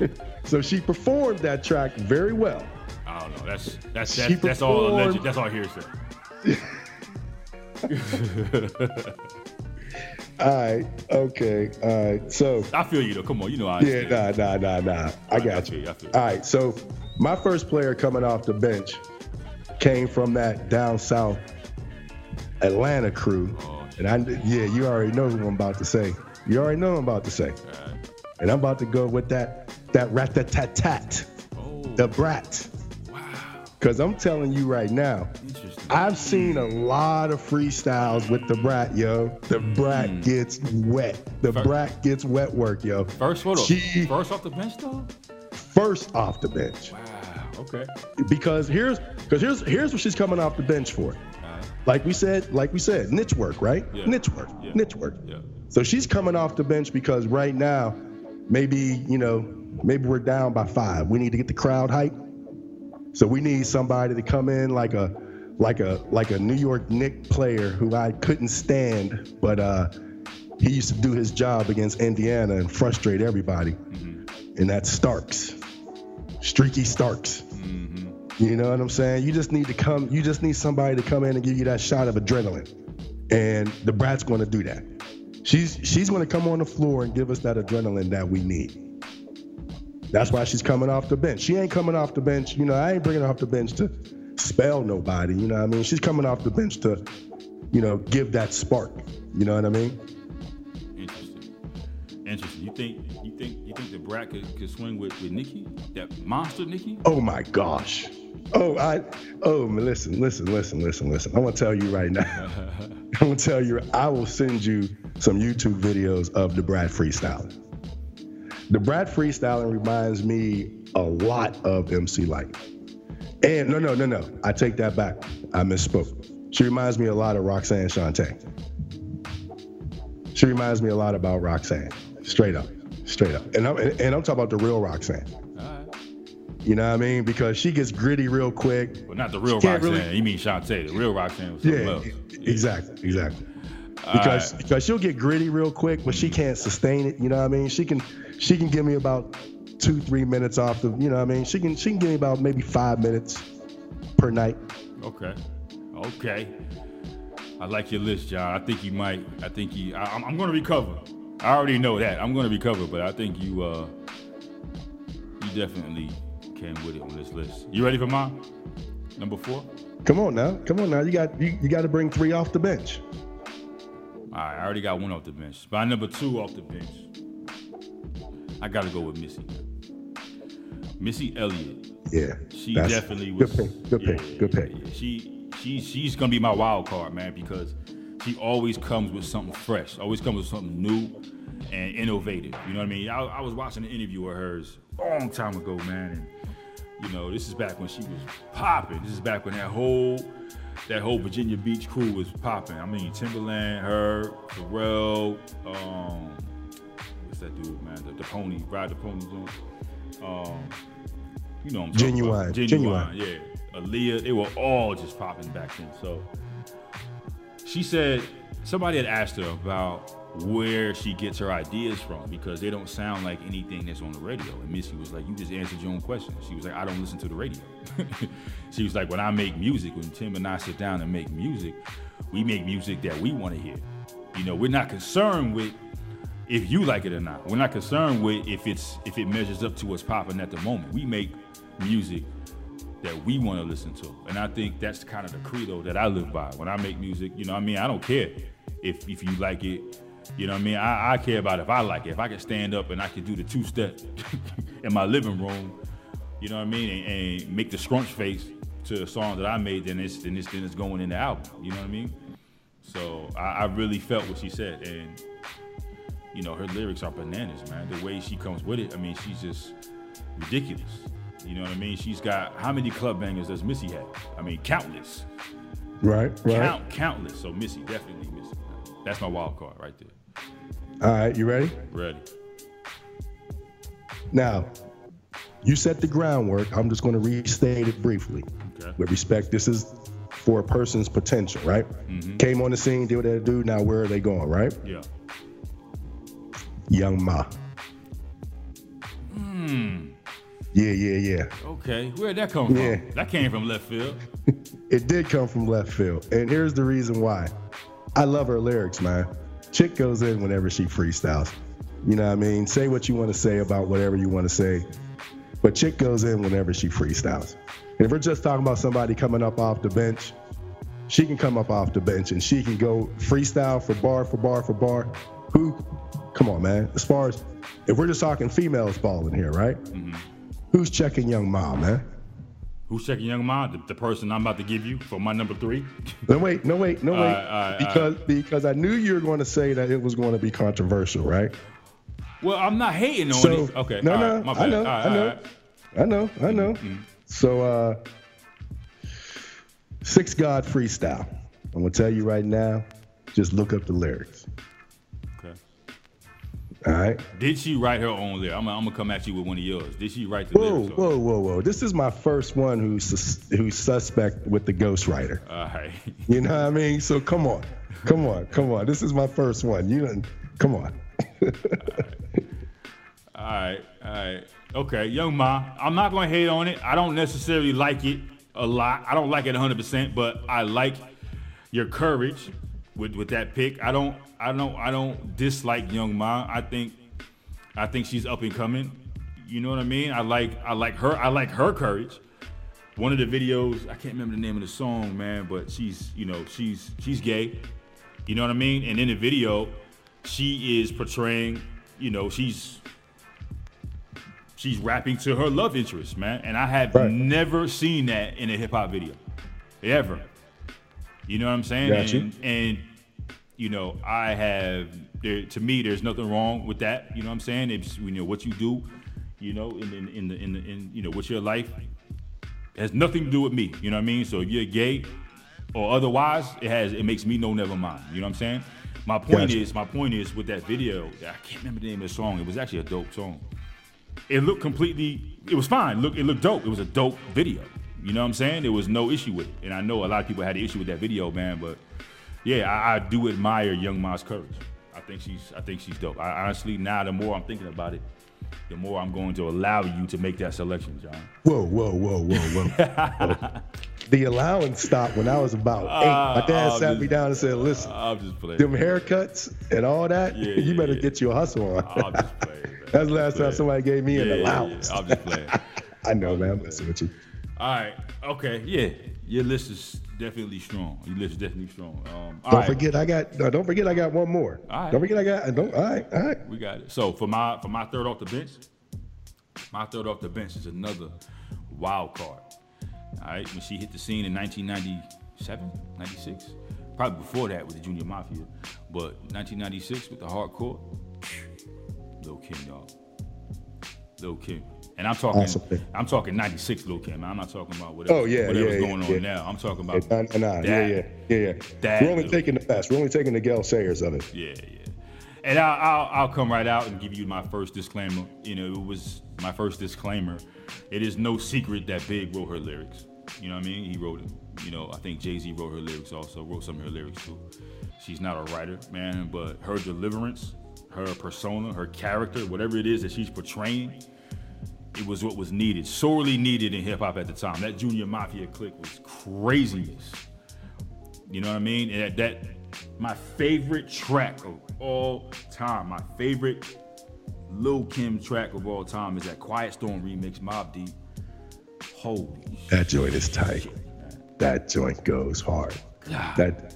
it. so she performed that track very well. I don't know. That's that's that's, that's all alleged. That's all hearsay. all right. Okay. All right. So I feel you though. Come on. You know I. Yeah. Nah. Nah. Nah. Nah. I got I you. you. I all right. So my first player coming off the bench came from that down south Atlanta crew. Oh, and I, yeah, you already know what I'm about to say. You already know what I'm about to say. Right. And I'm about to go with that, that rat tat tat tat, oh. the brat. Wow. Because I'm telling you right now, I've seen a lot of freestyles with the brat, yo. The mm. brat gets wet. The first, brat gets wet work, yo. First, what? She, first off the bench, though. First off the bench. Wow. Okay. Because here's because here's here's what she's coming off the bench for. Like we said, like we said, niche work, right? Yeah. Niche work, yeah. niche work. Yeah. So she's coming off the bench because right now, maybe you know, maybe we're down by five. We need to get the crowd hype. So we need somebody to come in like a, like a, like a New York Knicks player who I couldn't stand, but uh, he used to do his job against Indiana and frustrate everybody, mm-hmm. and that's Starks, Streaky Starks. You know what I'm saying? You just need to come. You just need somebody to come in and give you that shot of adrenaline, and the brat's going to do that. She's she's going to come on the floor and give us that adrenaline that we need. That's why she's coming off the bench. She ain't coming off the bench. You know, I ain't bringing her off the bench to spell nobody. You know what I mean? She's coming off the bench to, you know, give that spark. You know what I mean? Interesting. Interesting. You think you think you think the brat could, could swing with, with Nicki? That monster Nicki? Oh my gosh. Oh, I. Oh, listen, listen, listen, listen, listen. I'm gonna tell you right now. I'm gonna tell you. I will send you some YouTube videos of the Brat freestyling. The Brat freestyling reminds me a lot of MC Lyte. And no, no, no, no. I take that back. I misspoke. She reminds me a lot of Roxanne Shante. She reminds me a lot about Roxanne. Straight up, straight up. And I'm and I'm talking about the real Roxanne. You know what I mean? Because she gets gritty real quick. Well, not the real Roxanne. Really... You mean Shante? The real Roxanne was yeah, else. exactly, exactly. Because right. because she'll get gritty real quick, but she can't sustain it. You know what I mean? She can she can give me about two three minutes off the. You know what I mean? She can she can give me about maybe five minutes per night. Okay, okay. I like your list, John. I think you might. I think you. I, am going to recover. I already know that. I'm going to recover, but I think you. uh You definitely came with it on this list. You ready for mine? Number four. Come on now, come on now. You got you, you got to bring three off the bench. All right, I already got one off the bench. By number two off the bench, I got to go with Missy. Missy Elliott. Yeah, she definitely was. Good pick. Good yeah, pick. Good pick. Yeah, she she she's gonna be my wild card, man, because she always comes with something fresh. Always comes with something new and innovative. You know what I mean? I, I was watching an interview of hers a long time ago, man, and you know, this is back when she was popping. This is back when that whole that whole Virginia Beach crew was popping. I mean, Timbaland, her, Pharrell, um, what's that dude, man? The, the pony, ride the pony joint. Um, you know, I'm Ginuwine, Ginuwine, Ginuwine, yeah. Aaliyah, they were all just popping back then. So she said somebody had asked her about where she gets her ideas from because they don't sound like anything that's on the radio. And Missy was like, You just answered your own question. She was like, I don't listen to the radio. she was like, When I make music, when Tim and I sit down and make music, we make music that we want to hear. You know, we're not concerned with if you like it or not. We're not concerned with if it's if it measures up to what's popping at the moment. We make music that we want to listen to. And I think that's kind of the credo that I live by. When I make music, you know I mean? I don't care if if you like it you know what I mean? I, I, care about if I like it. If I can stand up and I can do the two step in my living room, you know what I mean, and, and, make the scrunch face to a song that I made, then it's then it's then it's going in the album. You know what I mean? So I, I really felt what she said, and you know her lyrics are bananas, man. The way she comes with it, I mean, she's just ridiculous. You know what I mean? She's got how many club bangers does Missy have? I mean, countless. Right, right. Count, countless. So Missy, definitely Missy. That's my wild card right there. All right, you ready? Ready. Now, you set the groundwork. I'm just going to restate it briefly. Okay. With respect, this is for a person's potential, right? Mm-hmm. Came on the scene, did what they do. Now, where are they going, right? Yeah. Young M.A. Hmm. Yeah, yeah, yeah. Okay, where'd that come Yeah. from? That came from left field. It did come from left field. And here's the reason why. I love her lyrics, man. Chick goes in whenever she freestyles. You know what I mean? Say what you want to say about whatever you want to say. But Chick goes in whenever she freestyles. And if we're just talking about somebody coming up off the bench, she can come up off the bench and she can go freestyle for bar for bar for bar. Who? Come on, man. As far as if we're just talking females balling here, right? Who's checking Young M.A, man? Who's checking Young M.A? The, the person I'm about to give you for my number three. No wait, no wait, no wait. Alright, because because I knew you were going to say that it was going to be controversial, right? well, I'm not hating on So it. Okay. no, no, right, my I know, right, I know, right. I know, I know. Mm-hmm. So uh, Six God freestyle. I'm gonna tell you right now. Just look up the lyrics. All right. Did she write her own lyric? I'm, I'm gonna come at you with one of yours. Did she write the Whoa, lyrics? or- whoa, whoa, whoa! This is my first one who's sus- who's suspect with the ghostwriter. All right. You know what I mean? So come on, come on, come on. This is my first one. You done, come on. All right, all right. Okay, Young M.A. I'm not gonna hate on it. I don't necessarily like it a lot. I don't like it 100%, but I like your courage with with that pick. I don't, I don't, I don't dislike Young M.A. I think, I think she's up and coming. You know what I mean? I like, I like her. I like her courage. One of the videos, I can't remember the name of the song, man, but she's, you know, she's she's gay. You know what I mean? And in the video, she is portraying, you know, she's she's rapping to her love interest, man. And I have Right. never seen that in a hip hop video. Ever. You know what I'm saying? Got you. and, and you know, I have there to me there's nothing wrong with that. You know what I'm saying? It's you know what you do, you know, in in, in the in the in you know, what's your life has nothing to do with me. You know what I mean? So if you're gay or otherwise, it has it makes me no never mind. You know what I'm saying? My point Gotcha. is, my point is with that video, I can't remember the name of the song. It was actually a dope song. It looked completely, it was fine. Look, it looked dope. It was a dope video. You know what I'm saying? There was no issue with it. And I know a lot of people had an issue with that video, man. But yeah, I, I do admire Young M.A's courage. I think she's, I think she's dope. I honestly, now the more I'm thinking about it, the more I'm going to allow you to make that selection, John. Whoa, whoa, whoa, whoa, whoa. the allowance stopped when I was about eight. Ah, My dad oh, sat this- me down and said, "Listen, I'm just playing. them haircuts and all that, Yeah, you yeah, better yeah. get your hustle on." I'm just playing. man. That's the last time somebody gave me an allowance. I'm just playing. I know, man. I'm messing with you. All right. Okay. Yeah. Your list is definitely strong. Your list is definitely strong. Um, all Don't right. forget, I got. No, don't forget, I got one more. All right. Don't forget, I got. Don't. All right, all right. We got it. So for my for my third off the bench, my third off the bench is another wild card. All right. When she hit the scene in 1997, 96, probably before that with the Junior Mafia, but 1996 with the hardcore, Lil Kim, y'all. Lil Kim. And I'm talking, Awesome. I'm talking '96 Lil Kim. I'm not talking about whatever, Oh, yeah, whatever's yeah, going yeah, on yeah. now. I'm talking Yeah, about nah, nah, nah, yeah, yeah, yeah, yeah. that We're only little- taking the best. We're only taking the Gale Sayers of it. Yeah, yeah. And I'll, I'll, I'll come right out and give you my first disclaimer. You know, it was my first disclaimer. It is no secret that Big wrote her lyrics. You know what I mean? He wrote it. You know, I think Jay Z wrote her lyrics also, wrote some of her lyrics too. She's not a writer, man, but her deliverance, her persona, her character, whatever it is that she's portraying, it was what was needed, sorely needed in hip hop at the time. That Junior Mafia clique was craziness. You know what I mean? And that, that my favorite track of all time, my favorite Lil Kim track of all time is that Quiet Storm remix, Mobb Deep. Holy That joint is tight. That joint goes hard. God. That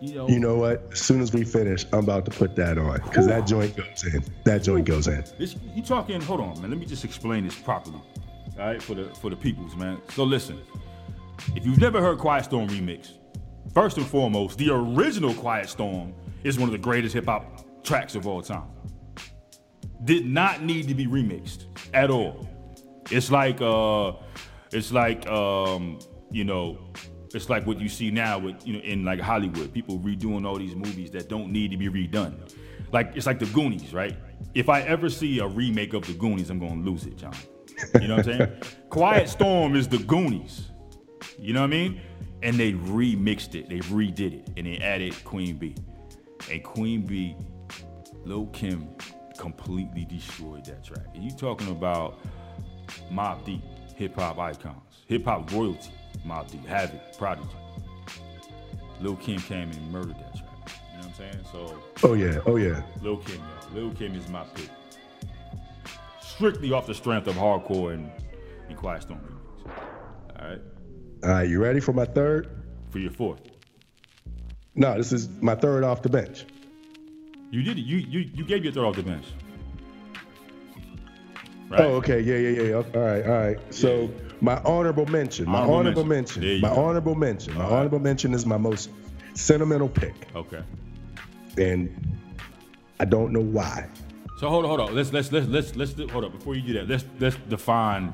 You know, you know what? As soon as we finish, I'm about to put that on because that joint goes in. That joint goes in. This, you talking? Hold on, man. Let me just explain this properly, all right, for the for the peoples, man. So listen, if you've never heard Quiet Storm remix, first and foremost, the original Quiet Storm is one of the greatest hip hop tracks of all time. Did not need to be remixed at all. It's like uh, it's like um, you know, it's like what you see now with you know in like Hollywood, people redoing all these movies that don't need to be redone. Like it's like the Goonies, right? If I ever see a remake of the Goonies, I'm gonna lose it, John. You know what I'm saying? Quiet Storm is the Goonies. You know what I mean? And they remixed it, they redid it, and they added Queen Bee. And Queen Bee, Lil Kim completely destroyed that track. And you talking about Mobb Deep, hip hop icons, hip hop royalty, Mobb Deep, Havoc, Prodigy. Lil Kim came and murdered that track. You know what I'm saying? So. Oh yeah, oh yeah. Lil Kim, yo. Lil Kim is my pick. Strictly off the strength of hardcore and, and Quiet Storm remix. All right. All right, you ready for my third? For your fourth. No, this is my third off the bench. You did it. You you you gave your third off the bench. Right. Oh, okay. Yeah, yeah, yeah. All right, all right. So Yeah. My honorable mention, my Honorable honorable mention. Mention, my go. honorable mention, my All right. honorable mention is my most sentimental pick, Okay. and I don't know why. So hold on, hold on. Let's let's let's let's let's do, hold up before you do that. Let's let's define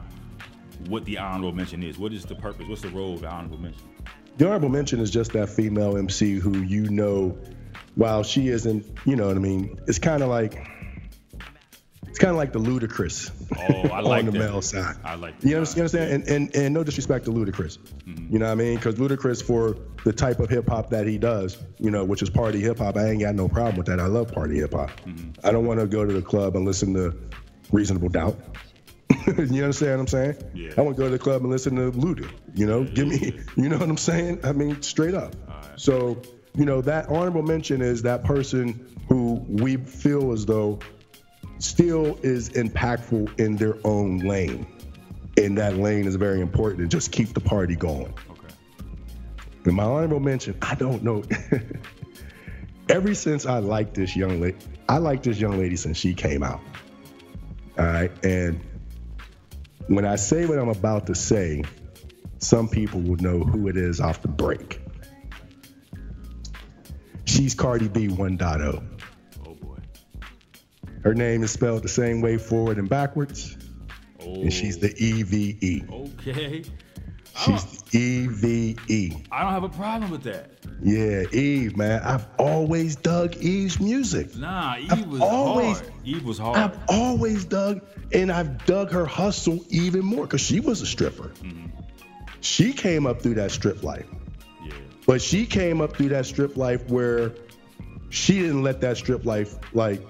what the honorable mention is. What is the purpose? What's the role of the honorable mention? The honorable mention is just that female MC who you know, while she isn't, you know what I mean. It's kind of like, kind of like the Ludacris Oh, I like on the that. male side. I like You that. understand? You understand? And, and and no disrespect to Ludacris, Mm-hmm. you know what I mean? Because Ludacris, for the type of hip hop that he does, you know, which is party hip hop, I ain't got no problem with that. I love party hip hop. Mm-hmm. I don't want to go to the club and listen to Reasonable Doubt. you understand what I'm saying? Yeah. I want to go to the club and listen to Luda. You know, give me, you know what I'm saying? I mean, straight up. So, you know, that honorable mention is that person who we feel as though still is impactful in their own lane. And that lane is very important to just keep the party going. Okay. And my honorable mention, I don't know. Ever since I liked this young lady, I liked this young lady since she came out. All right. And when I say what I'm about to say, some people will know who it is off the break. She's Cardi B 1.0. Oh. Her name is spelled the same way forward and backwards, Oh. and she's the oh. EVE. Okay. She's the EVE. I don't have a problem with that. Yeah, Eve, man. I've always dug Eve's music. Nah, Eve I've was always- hard. Eve was hard. I've always dug, and I've dug her hustle even more because she was a stripper. Mm-hmm. She came up through that strip life, yeah. but she came up through that strip life where she didn't let that strip life like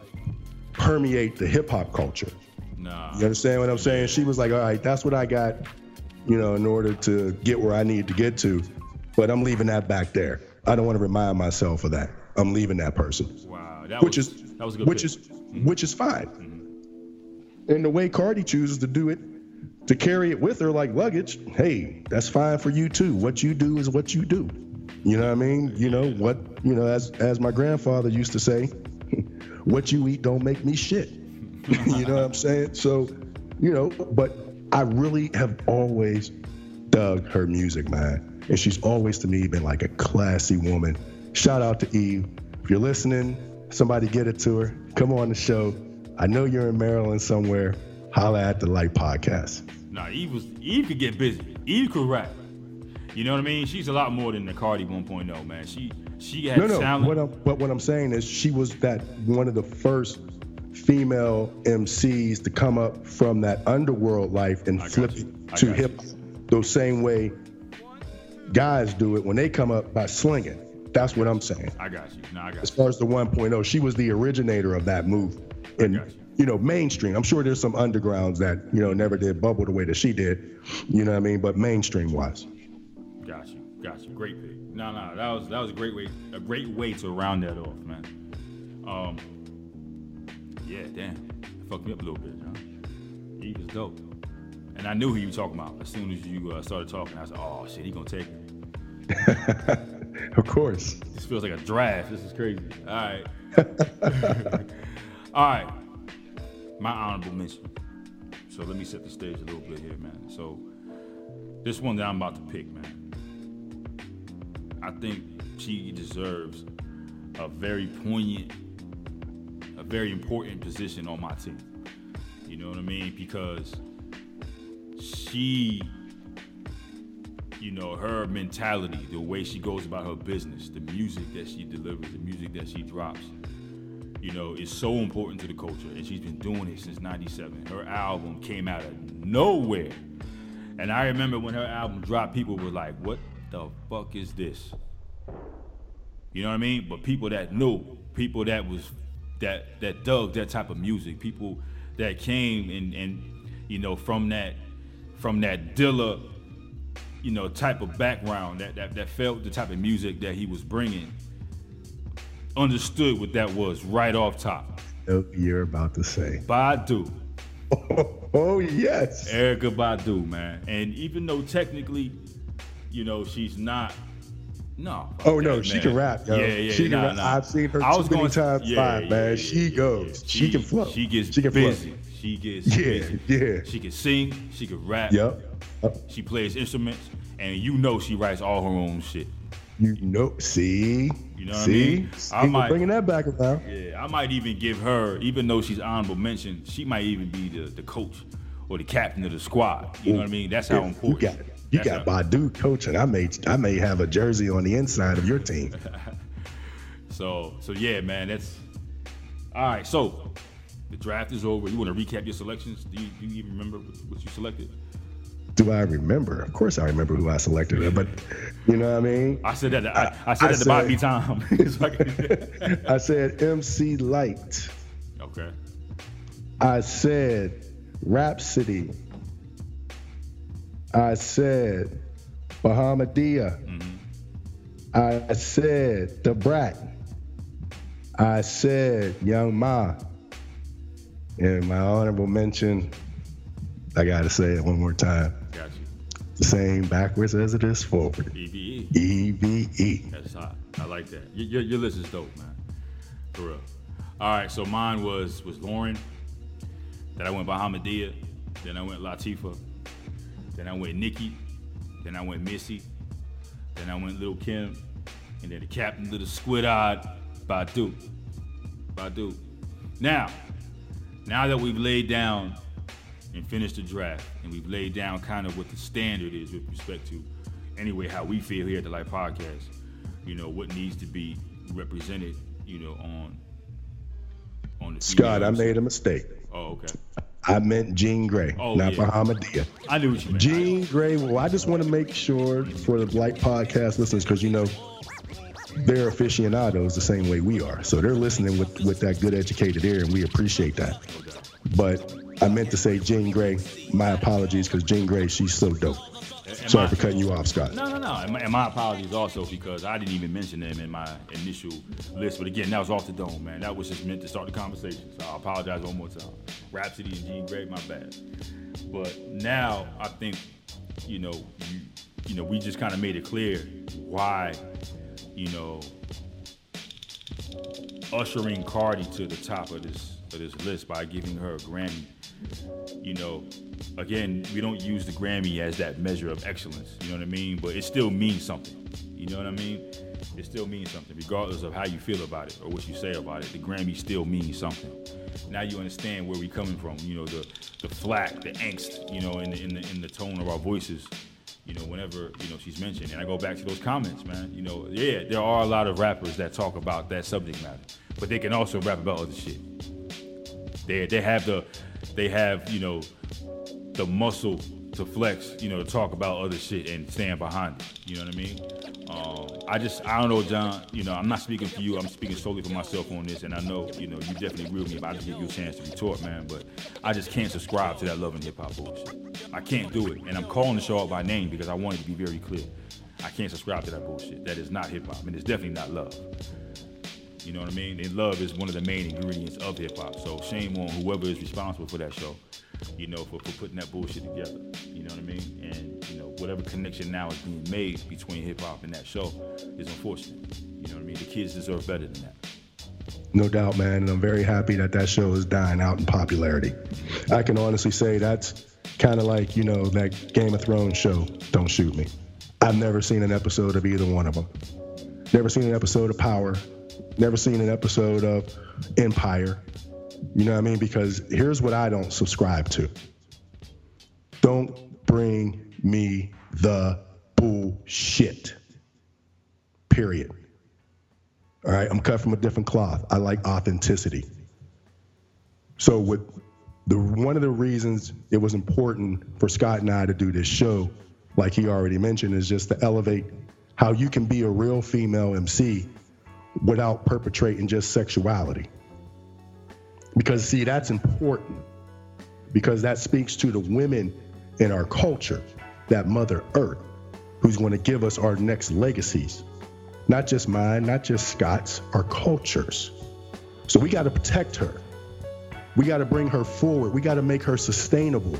permeate the hip hop culture. Nah. You understand what I'm saying? She was like, all right, that's what I got, you know, in order to get where I need to get to. But I'm leaving that back there. I don't want to remind myself of that. I'm leaving that person. Wow. That Which was, is that was a good which pick. is which is fine. Mm-hmm. And the way Cardi chooses to do it, to carry it with her like luggage, hey, that's fine for you too. What you do is what you do. You know what I mean? You know what? You know, as as my grandfather used to say, what you eat don't make me shit. you know what I'm saying? So, you know, but I really have always dug her music, man. And she's always to me been like a classy woman. Shout out to Eve. If you're listening, somebody get it to her. Come on the show. I know you're in Maryland somewhere. Holla at the Light Podcast. Nah, Eve was Eve could get busy. Eve could rap. You know what I mean? She's a lot more than the Cardi 1.0, man. She she had No, no. talent. What I'm, but what I'm saying is, she was that one of the first female MCs to come up from that underworld life and I flip you. it I to hip hop. The same way guys do it when they come up by slinging. That's what I'm saying. I got you. Nah, I got As far as the 1.0, she was the originator of that move. And you. you know, mainstream. I'm sure there's some undergrounds that you know never did bubble the way that she did. You know what I mean? But mainstream wise. Got you. Got you. Great pick. No, no, that was that was a great way a great way to round that off, man. Um Yeah, damn. Fucked me up a little bit, John. He was dope. And I knew who you were talking about. As soon as you uh, started talking, I said, oh shit, he gonna take it. Of course. This feels like a draft. This is crazy. All right. All right. My honorable mention. So let me set the stage a little bit here, man. So this one that I'm about to pick, man. I think she deserves a very poignant, a very important position on my team. You know what I mean? Because she you know, her mentality, the way she goes about her business, the music that she delivers, the music that she drops, you know, is so important to the culture. And she's been doing it since 97. Her album came out of nowhere. And I remember when her album dropped, people were like, what the fuck is this? You know what I mean? But people that knew, people that was that that dug that type of music, people that came and and you know from that from that Dilla, you know, type of background that, that that felt the type of music that he was bringing, understood what that was right off top. You're about to say Badu. oh yes, Erykah Badu, man. And even though technically, you know, she's not. No. Oh no, she can rap, yo. Yeah, yeah, she nah, can nah. I've seen her I too was many going- times yeah, live, yeah, man. yeah, she goes. yeah. She, can flow. She gets she can busy. flow. She gets Yeah, busy. yeah. She can sing. She can rap. Yep. Yep. She plays instruments, and you know she writes all her own shit. You know, see, You know what I see, mean? See, I might- bringing that back around. Yeah, I might even give her, even though she's honorable mention, she might even be the, the coach or the captain of the squad. You know what I mean? That's how important. You got you that's got Badu coaching. I may I may have a jersey on the inside of your team. So so yeah, man, that's all right. So the draft is over. You want to recap your selections? Do you, do you even remember what you selected? Do I remember? Of course, I remember who I selected. But you know what I mean. I said that. I, I said I that to said- time. It's like- I said MC Lyte. okay. I said Rapsody. I said Bahamadia. Mm-hmm. I said The Brat. I said Young M.A. And my honorable mention, I gotta say it one more time. Got you. The same backwards as it is forward. EVE. EVE. That's hot. I like that. Your, your, your list is dope, man. For real. All right, so mine was was Lauryn. Then I went Bahamadia. Then I went Latifah. Then I went Nicki. Then I went Missy. Then I went Little Kim. And then the captain the squid eyed Badu. Badu. Now, now that we've laid down and finished the draft, and we've laid down kind of what the standard is with respect to, anyway, how we feel here at the Light Podcast, you know, what needs to be represented, you know, on on the Scott, I made a mistake. Oh, okay. I meant Jean Grae, Oh, not yeah. Bahamadia. I knew what you meant. Jean Grae. Well, I just want to make sure for the Light Podcast listeners, because you know they're aficionados the same way we are, so they're listening with with that good educated ear, and we appreciate that. But I meant to say Jean Grae. My apologies, because Jean Grae, she's so dope. Sorry for cutting you off, Scott. No, no, no. And my, and my apologies also because I didn't even mention them in my initial list. But again, that was off the dome, man. That was just meant to start the conversation. So I apologize one more time. Rapsody and Jean Grae, my bad. But now I think, you know, you, you know, we just kind of made it clear why, you know, ushering Cardi to the top of this of this list by giving her a Grammy. You know, again, we don't use the Grammy as that measure of excellence. You know what I mean? But it still means something. You know what I mean? It still means something, regardless of how you feel about it or what you say about it. The Grammy still means something. Now you understand where we're coming from. You know, the the flack, the angst. You know, in the in the in the tone of our voices. You know, whenever you know she's mentioned, and I go back to those comments, man. You know, yeah, there are a lot of rappers that talk about that subject matter, but they can also rap about other shit. They they have the they have you know the muscle to flex, you know, to talk about other shit and stand behind it. You know what I mean? Um, I just I don't know, John. You know, I'm not speaking for you. I'm speaking solely for myself on this, and I know you know you definitely agree me. But I just give you a chance to retort, man. But I just can't subscribe to that love and hip hop bullshit. I can't do it, and I'm calling the show out by name because I want it to be very clear. I can't subscribe to that bullshit. That is not hip hop, and it's definitely not love. You know what I mean? And love is one of the main ingredients of hip hop. So shame on whoever is responsible for that show, you know, for, for putting that bullshit together. You know what I mean? And you know, whatever connection now is being made between hip hop and that show is unfortunate. You know what I mean? The kids deserve better than that. No doubt, man. And I'm very happy that that show is dying out in popularity. I can honestly say that's kind of like, you know, that Game of Thrones show, Don't Shoot Me. I've never seen an episode of either one of them. Never seen an episode of Power. Never seen an episode of Empire. You know what I mean? Because here's what I don't subscribe to don't bring me the bullshit. Period. All right, I'm cut from a different cloth. I like authenticity. So with the one of the reasons it was important for Scott and I to do this show, like he already mentioned, is just to elevate how you can be a real female MC without perpetrating just sexuality. Because see, that's important. Because that speaks to the women in our culture, that Mother Earth, who's going to give us our next legacies. Not just mine, not just Scott's, our cultures. So we got to protect her. We got to bring her forward. We got to make her sustainable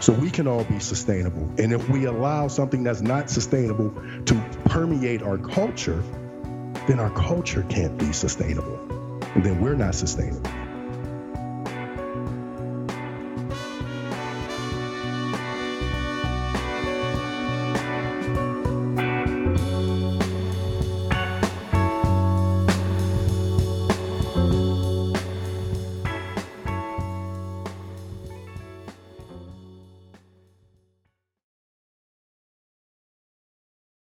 so we can all be sustainable. And if we allow something that's not sustainable to permeate our culture, then our culture can't be sustainable. And then we're not sustainable.